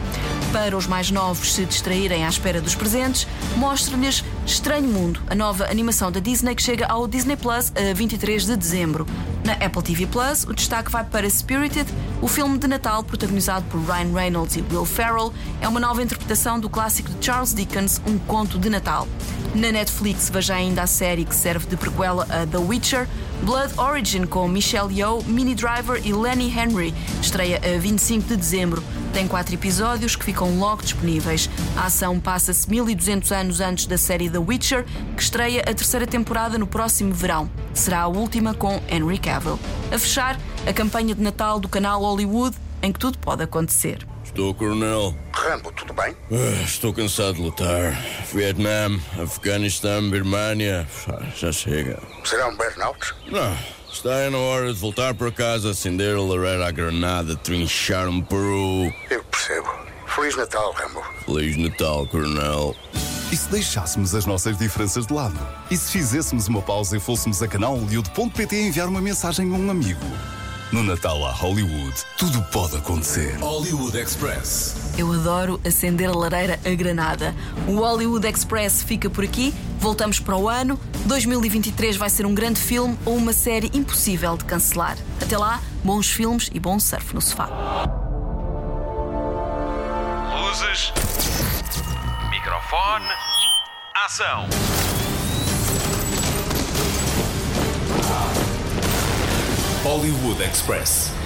Para os mais novos se distraírem à espera dos presentes, mostre-lhes Estranho Mundo, a nova animação da Disney que chega ao Disney Plus a 23 de dezembro. Na Apple TV Plus, o destaque vai para Spirited, o filme de Natal protagonizado por Ryan Reynolds e Will Ferrell. É uma nova interpretação do clássico de Charles Dickens, Um Conto de Natal. Na Netflix, veja ainda a série que serve de prequela a The Witcher, Blood Origin com Michelle Yeoh, Minnie Driver e Lenny Henry. Estreia a 25 de dezembro. Tem quatro episódios que ficam logo disponíveis. A ação passa-se 1200 anos antes da série The Witcher, que estreia a terceira temporada no próximo verão. Será a última com Henry Cavill. A fechar, a campanha de Natal do canal Hollywood, em que tudo pode acontecer. Estou, Coronel. Rambo, tudo bem? Ah, Estou cansado de lutar. Vietnã, Afeganistão, Birmania. Já chega. Será um burnout? Não. Está na hora de voltar para casa, acender a lareira à granada, trinchar um peru. Eu percebo. Feliz Natal, Rambo. Feliz Natal, Coronel. E se deixássemos as nossas diferenças de lado? E se fizéssemos uma pausa e fôssemos a canal Hollywood.pt enviar uma mensagem a um amigo? No Natal a Hollywood, tudo pode acontecer. Hollywood Express. Eu adoro acender a lareira a granada. O Hollywood Express fica por aqui. Voltamos para o ano. 2023 vai ser um grande filme ou uma série impossível de cancelar. Até lá, bons filmes e bom surf no sofá. Luzes. Microfone. Ação. Hollywood Express.